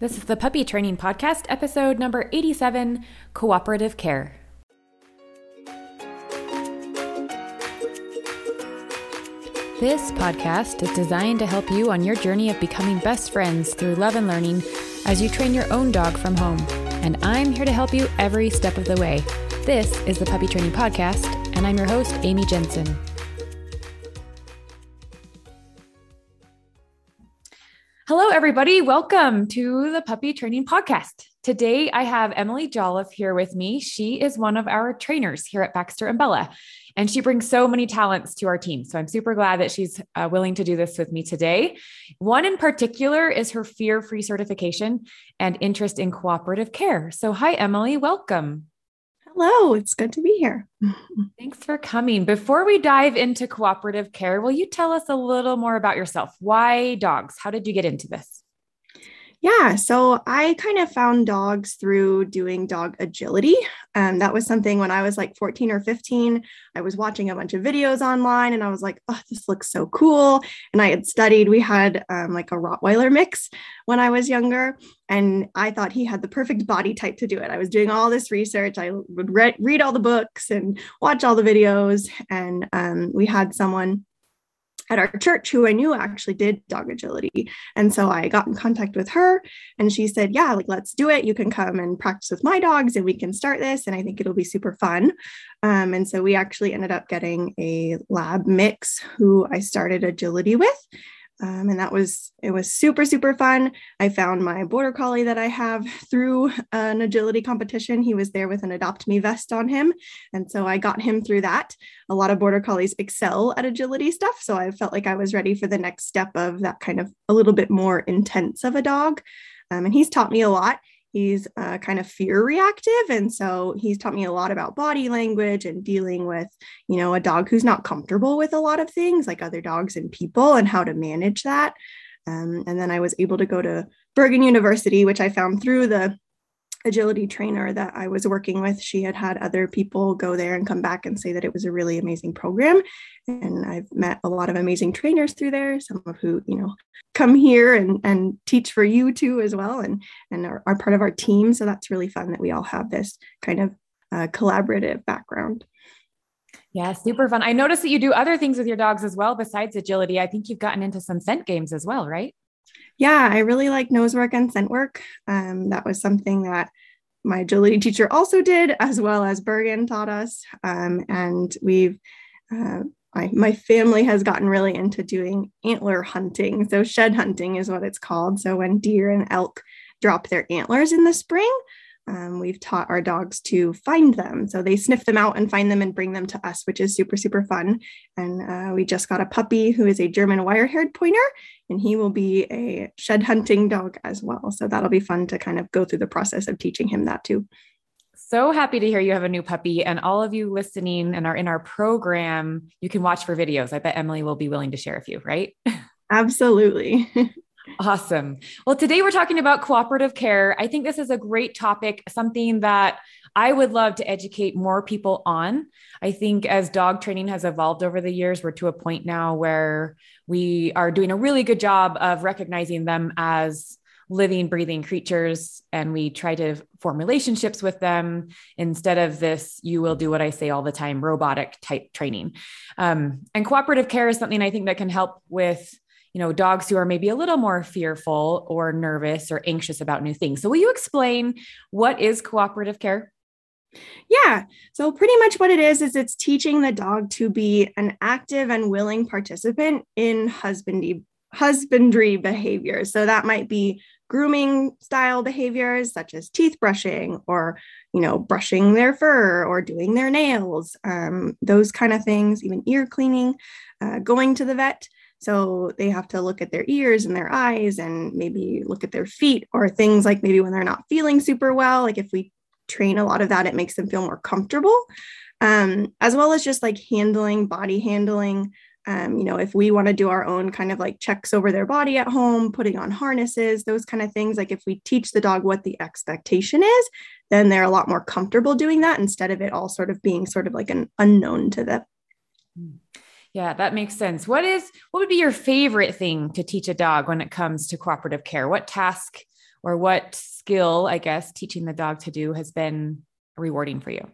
This is the Puppy Training Podcast, episode number 87 Cooperative Care. This podcast is designed to help you on your journey of becoming best friends through love and learning as you train your own dog from home. And I'm here to help you every step of the way. This is the Puppy Training Podcast, and I'm your host, Amy Jensen. Hello, everybody. Welcome to the Puppy Training Podcast. Today, I have Emily Jolliff here with me. She is one of our trainers here at Baxter and Bella, and she brings so many talents to our team. So I'm super glad that she's uh, willing to do this with me today. One in particular is her fear free certification and interest in cooperative care. So, hi, Emily. Welcome. Hello, it's good to be here. Thanks for coming. Before we dive into cooperative care, will you tell us a little more about yourself? Why dogs? How did you get into this? Yeah, so I kind of found dogs through doing dog agility. Um, that was something when I was like 14 or 15. I was watching a bunch of videos online and I was like, oh, this looks so cool. And I had studied, we had um, like a Rottweiler mix when I was younger. And I thought he had the perfect body type to do it. I was doing all this research. I would re- read all the books and watch all the videos. And um, we had someone at our church who I knew actually did dog agility. And so I got in contact with her and she said, Yeah, like let's do it. You can come and practice with my dogs and we can start this. And I think it'll be super fun. Um, and so we actually ended up getting a lab mix who I started agility with. Um, and that was it was super super fun. I found my border collie that i have through an agility competition. He was there with an adopt me vest on him. And so i got him through that. A lot of border collies excel at agility stuff. So i felt like i was ready for the next step of that kind of a little bit more intense of a dog. Um, and he's taught me a lot He's uh, kind of fear reactive. And so he's taught me a lot about body language and dealing with, you know, a dog who's not comfortable with a lot of things like other dogs and people and how to manage that. Um, and then I was able to go to Bergin University, which I found through the agility trainer that I was working with, she had had other people go there and come back and say that it was a really amazing program. And I've met a lot of amazing trainers through there, some of who, you know, come here and, and teach for you too as well and, and are, are part of our team. So that's really fun that we all have this kind of uh, collaborative background. Yeah, super fun. I noticed that you do other things with your dogs as well besides agility. I think you've gotten into some scent games as well, right? Yeah, I really like nose work and scent work. Um, that was something that my agility teacher also did, as well as Bergin taught us. Um, and we've, uh, my, my family has gotten really into doing antler hunting. So, shed hunting is what it's called. So, when deer and elk drop their antlers in the spring, um, we've taught our dogs to find them. So they sniff them out and find them and bring them to us, which is super, super fun. And uh, we just got a puppy who is a German wire haired pointer, and he will be a shed hunting dog as well. So that'll be fun to kind of go through the process of teaching him that too. So happy to hear you have a new puppy. And all of you listening and are in our program, you can watch for videos. I bet Emily will be willing to share a few, right? Absolutely. Awesome. Well, today we're talking about cooperative care. I think this is a great topic, something that I would love to educate more people on. I think as dog training has evolved over the years, we're to a point now where we are doing a really good job of recognizing them as living, breathing creatures, and we try to form relationships with them instead of this, you will do what I say all the time, robotic type training. Um, and cooperative care is something I think that can help with you know, dogs who are maybe a little more fearful or nervous or anxious about new things. So, will you explain what is cooperative care? Yeah. So, pretty much what it is, is it's teaching the dog to be an active and willing participant in husbandry, husbandry behaviors. So, that might be grooming style behaviors such as teeth brushing or you know brushing their fur or doing their nails um, those kind of things even ear cleaning uh, going to the vet so they have to look at their ears and their eyes and maybe look at their feet or things like maybe when they're not feeling super well. Like if we train a lot of that, it makes them feel more comfortable, um, as well as just like handling, body handling. Um, you know, if we want to do our own kind of like checks over their body at home, putting on harnesses, those kind of things. Like if we teach the dog what the expectation is, then they're a lot more comfortable doing that instead of it all sort of being sort of like an unknown to them. Hmm. Yeah, that makes sense. What is what would be your favorite thing to teach a dog when it comes to cooperative care? What task or what skill, I guess, teaching the dog to do has been rewarding for you?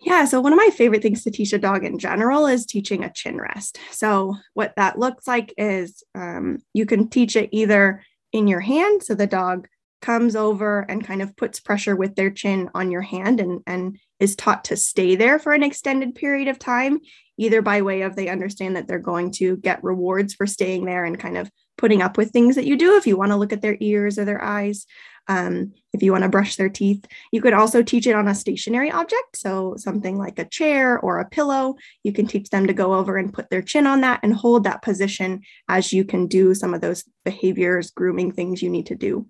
Yeah, so one of my favorite things to teach a dog in general is teaching a chin rest. So, what that looks like is um, you can teach it either in your hand, so the dog comes over and kind of puts pressure with their chin on your hand and, and is taught to stay there for an extended period of time, either by way of they understand that they're going to get rewards for staying there and kind of putting up with things that you do. If you want to look at their ears or their eyes um, if you want to brush their teeth you could also teach it on a stationary object. So something like a chair or a pillow you can teach them to go over and put their chin on that and hold that position as you can do some of those behaviors grooming things you need to do.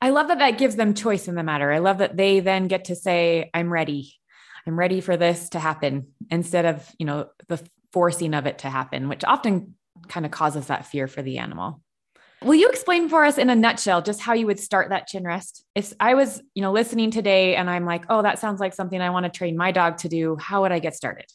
I love that that gives them choice in the matter. I love that they then get to say i'm ready i'm ready for this to happen instead of you know the forcing of it to happen which often kind of causes that fear for the animal. Will you explain for us in a nutshell just how you would start that chin rest? If I was, you know, listening today and I'm like, "Oh, that sounds like something I want to train my dog to do." How would I get started?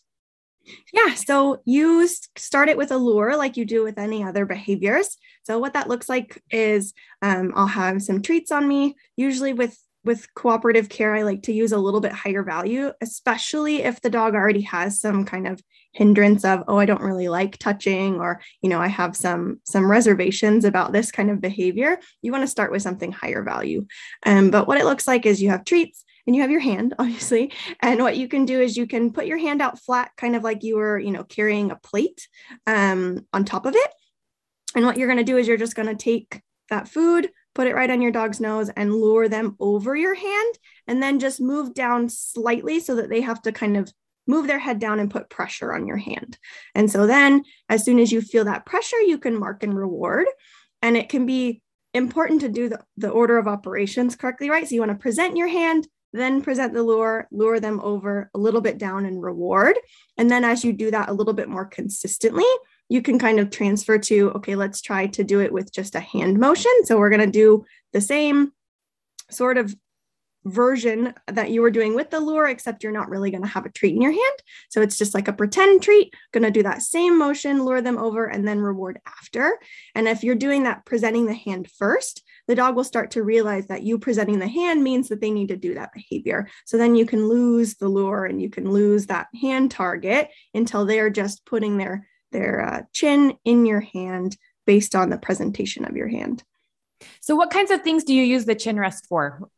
Yeah, so you start it with a lure like you do with any other behaviors. So what that looks like is um, I'll have some treats on me, usually with with cooperative care, I like to use a little bit higher value, especially if the dog already has some kind of hindrance of, oh, I don't really like touching, or you know, I have some some reservations about this kind of behavior. You want to start with something higher value. Um, but what it looks like is you have treats and you have your hand, obviously. And what you can do is you can put your hand out flat, kind of like you were, you know, carrying a plate um, on top of it. And what you're going to do is you're just going to take that food, put it right on your dog's nose and lure them over your hand and then just move down slightly so that they have to kind of move their head down and put pressure on your hand. And so then as soon as you feel that pressure, you can mark and reward. And it can be important to do the, the order of operations correctly, right? So you want to present your hand, then present the lure, lure them over a little bit down and reward. And then as you do that a little bit more consistently, you can kind of transfer to, okay, let's try to do it with just a hand motion. So we're going to do the same sort of version that you were doing with the lure, except you're not really going to have a treat in your hand. So it's just like a pretend treat, going to do that same motion, lure them over, and then reward after. And if you're doing that, presenting the hand first, the dog will start to realize that you presenting the hand means that they need to do that behavior. So then you can lose the lure and you can lose that hand target until they're just putting their their uh, chin in your hand based on the presentation of your hand. So, what kinds of things do you use the chin rest for?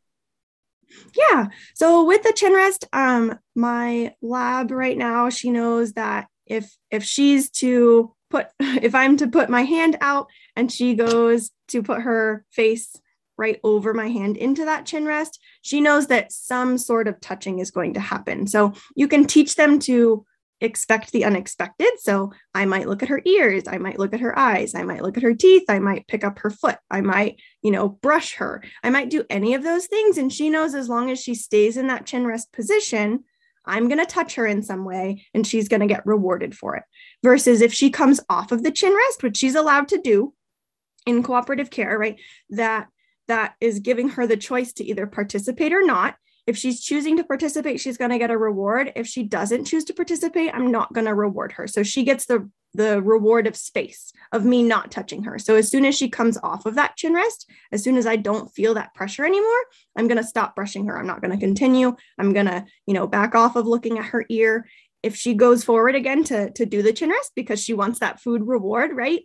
Yeah. So with the chin rest, um, my lab right now, she knows that if if she's to put if I'm to put my hand out and she goes to put her face right over my hand into that chin rest, she knows that some sort of touching is going to happen. So you can teach them to expect the unexpected. So I might look at her ears, I might look at her eyes, I might look at her teeth, I might pick up her foot, I might, you know, brush her. I might do any of those things. And she knows as long as she stays in that chin rest position, I'm going to touch her in some way and she's going to get rewarded for it. Versus if she comes off of the chin rest, which she's allowed to do in cooperative care, right? That that is giving her the choice to either participate or not if she's choosing to participate, she's going to get a reward. If she doesn't choose to participate, I'm not going to reward her. So she gets the the reward of space of me not touching her. So as soon as she comes off of that chin rest, as soon as I don't feel that pressure anymore, I'm going to stop brushing her. I'm not going to continue. I'm going to, you know, back off of looking at her ear. If she goes forward again to to do the chin rest because she wants that food reward, right?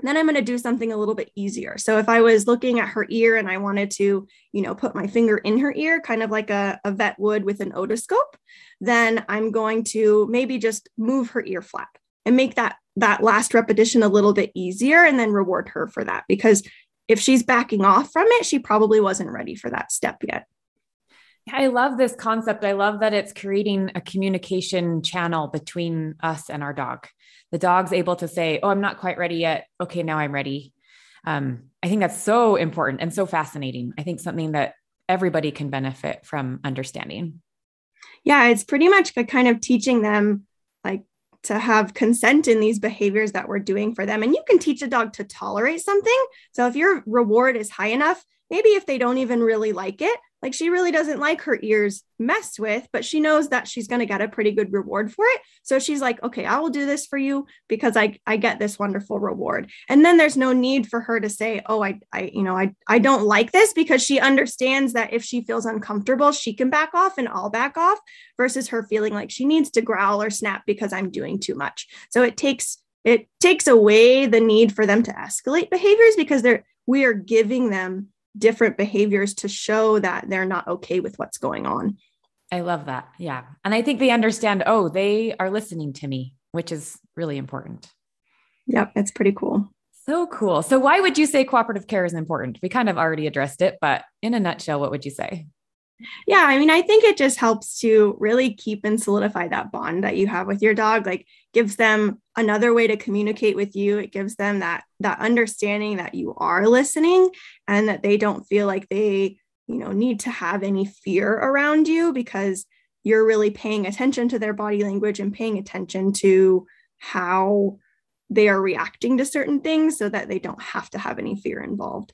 Then I'm going to do something a little bit easier. So if I was looking at her ear and I wanted to, you know, put my finger in her ear, kind of like a, a vet would with an otoscope, then I'm going to maybe just move her ear flap and make that that last repetition a little bit easier and then reward her for that because if she's backing off from it, she probably wasn't ready for that step yet. I love this concept. I love that it's creating a communication channel between us and our dog. The dog's able to say, Oh, I'm not quite ready yet. Okay, now I'm ready. Um, I think that's so important and so fascinating. I think something that everybody can benefit from understanding. Yeah, it's pretty much kind of teaching them like to have consent in these behaviors that we're doing for them. And you can teach a dog to tolerate something. So if your reward is high enough, maybe if they don't even really like it, like she really doesn't like her ears messed with, but she knows that she's going to get a pretty good reward for it. So she's like, okay, I will do this for you because I, I get this wonderful reward. And then there's no need for her to say, oh, I, I, you know, I, I don't like this because she understands that if she feels uncomfortable, she can back off and I'll back off versus her feeling like she needs to growl or snap because I'm doing too much. So it takes, it takes away the need for them to escalate behaviors because they're, we are giving them different behaviors to show that they're not okay with what's going on. I love that. Yeah. And I think they understand, oh, they are listening to me, which is really important. Yep. It's pretty cool. So cool. So, why would you say cooperative care is important? We kind of already addressed it, but in a nutshell, what would you say? Yeah, I mean, I think it just helps to really keep and solidify that bond that you have with your dog. Like gives them another way to communicate with you. It gives them that that understanding that you are listening and that they don't feel like they, you know, need to have any fear around you because you're really paying attention to their body language and paying attention to how they are reacting to certain things so that they don't have to have any fear involved.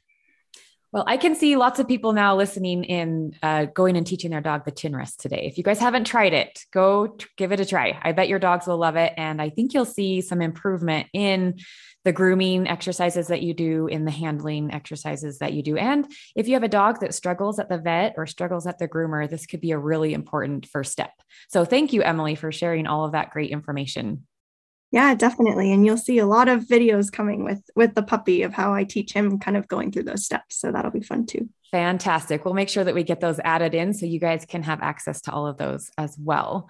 Well, I can see lots of people now listening in, uh, going and teaching their dog the chin rest today. If you guys haven't tried it, go t- give it a try. I bet your dogs will love it. And I think you'll see some improvement in the grooming exercises that you do, in the handling exercises that you do. And if you have a dog that struggles at the vet or struggles at the groomer, this could be a really important first step. So thank you, Emily, for sharing all of that great information. Yeah, definitely. And you'll see a lot of videos coming with with the puppy of how I teach him kind of going through those steps. So that'll be fun too. Fantastic. We'll make sure that we get those added in so you guys can have access to all of those as well.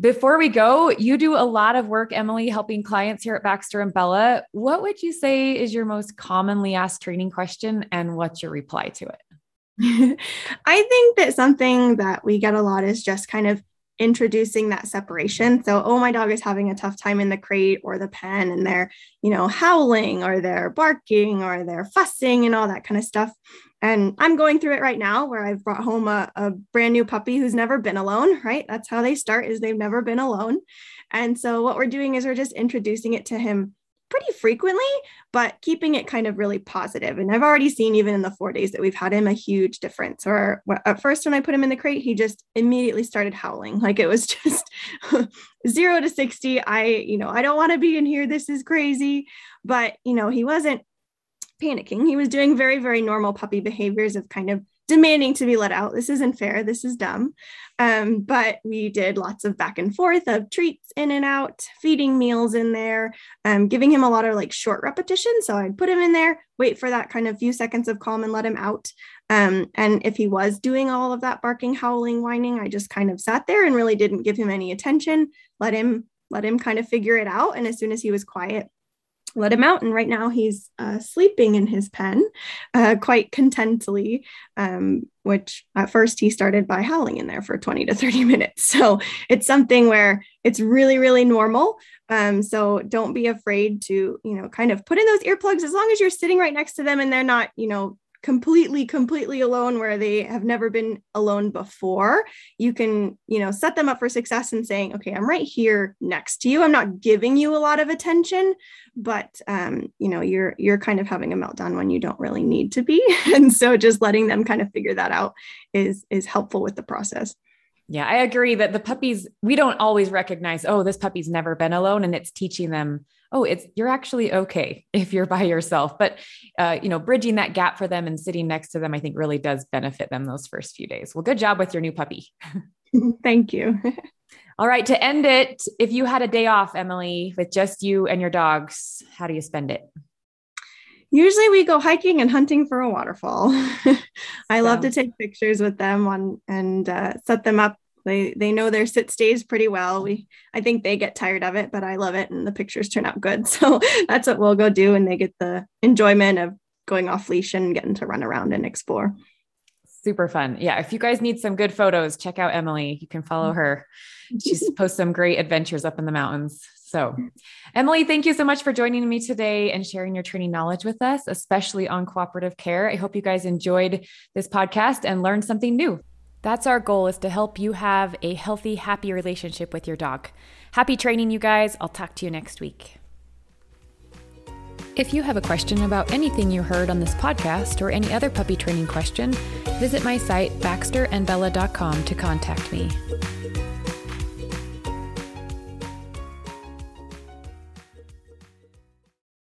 Before we go, you do a lot of work, Emily, helping clients here at Baxter and Bella. What would you say is your most commonly asked training question and what's your reply to it? I think that something that we get a lot is just kind of introducing that separation. So, oh, my dog is having a tough time in the crate or the pen and they're, you know, howling or they're barking or they're fussing and all that kind of stuff. And I'm going through it right now where I've brought home a, a brand new puppy who's never been alone, right? That's how they start is they've never been alone. And so what we're doing is we're just introducing it to him pretty frequently, but keeping it kind of really positive. And I've already seen, even in the four days that we've had him, a huge difference. Or at first, when I put him in the crate, he just immediately started howling. Like it was just zero to 60. I, you know, I don't want to be in here. This is crazy. But, you know, he wasn't panicking. He was doing very, very normal puppy behaviors of kind of demanding to be let out. This isn't fair. This is dumb. Um, but we did lots of back and forth of treats in and out, feeding meals in there, um, giving him a lot of like short repetitions. So I'd put him in there, wait for that kind of few seconds of calm and let him out. Um, and if he was doing all of that barking, howling, whining, I just kind of sat there and really didn't give him any attention, let him let him kind of figure it out. And as soon as he was quiet, let him out. And right now he's uh, sleeping in his pen uh, quite contently, um, which at first he started by howling in there for 20 to 30 minutes. So it's something where it's really, really normal. Um, so don't be afraid to, you know, kind of put in those earplugs as long as you're sitting right next to them and they're not, you know, completely completely alone where they have never been alone before you can you know set them up for success and saying okay i'm right here next to you i'm not giving you a lot of attention but um, you know you're you're kind of having a meltdown when you don't really need to be and so just letting them kind of figure that out is is helpful with the process yeah, I agree that the puppies, we don't always recognize, oh, this puppy's never been alone. And it's teaching them oh, it's you're actually okay if you're by yourself. But uh, you know, bridging that gap for them and sitting next to them, I think really does benefit them those first few days. Well, good job with your new puppy. Thank you. All right, to end it, if you had a day off, Emily, with just you and your dogs, how do you spend it? Usually we go hiking and hunting for a waterfall. I love to take pictures with them on and uh, set them up they they know their sit stays pretty well. We i think they get tired of it but i love it and the pictures turn out good. So that's what we'll go do and they get the enjoyment of going off leash and getting to run around and explore. Super fun. Yeah if you guys need some good photos check out emily. You can follow mm-hmm. her. She's posts some great adventures up in the mountains. So emily thank you so much for joining me today and sharing your training knowledge with us especially on cooperative care. I hope you guys enjoyed this podcast and learned something new that's our goal is to help you have a healthy, happy relationship with your dog. Happy training, you guys. I'll talk to you next week. If you have a question about anything you heard on this podcast or any other puppy training question, visit my site baxterandbella.com to contact me.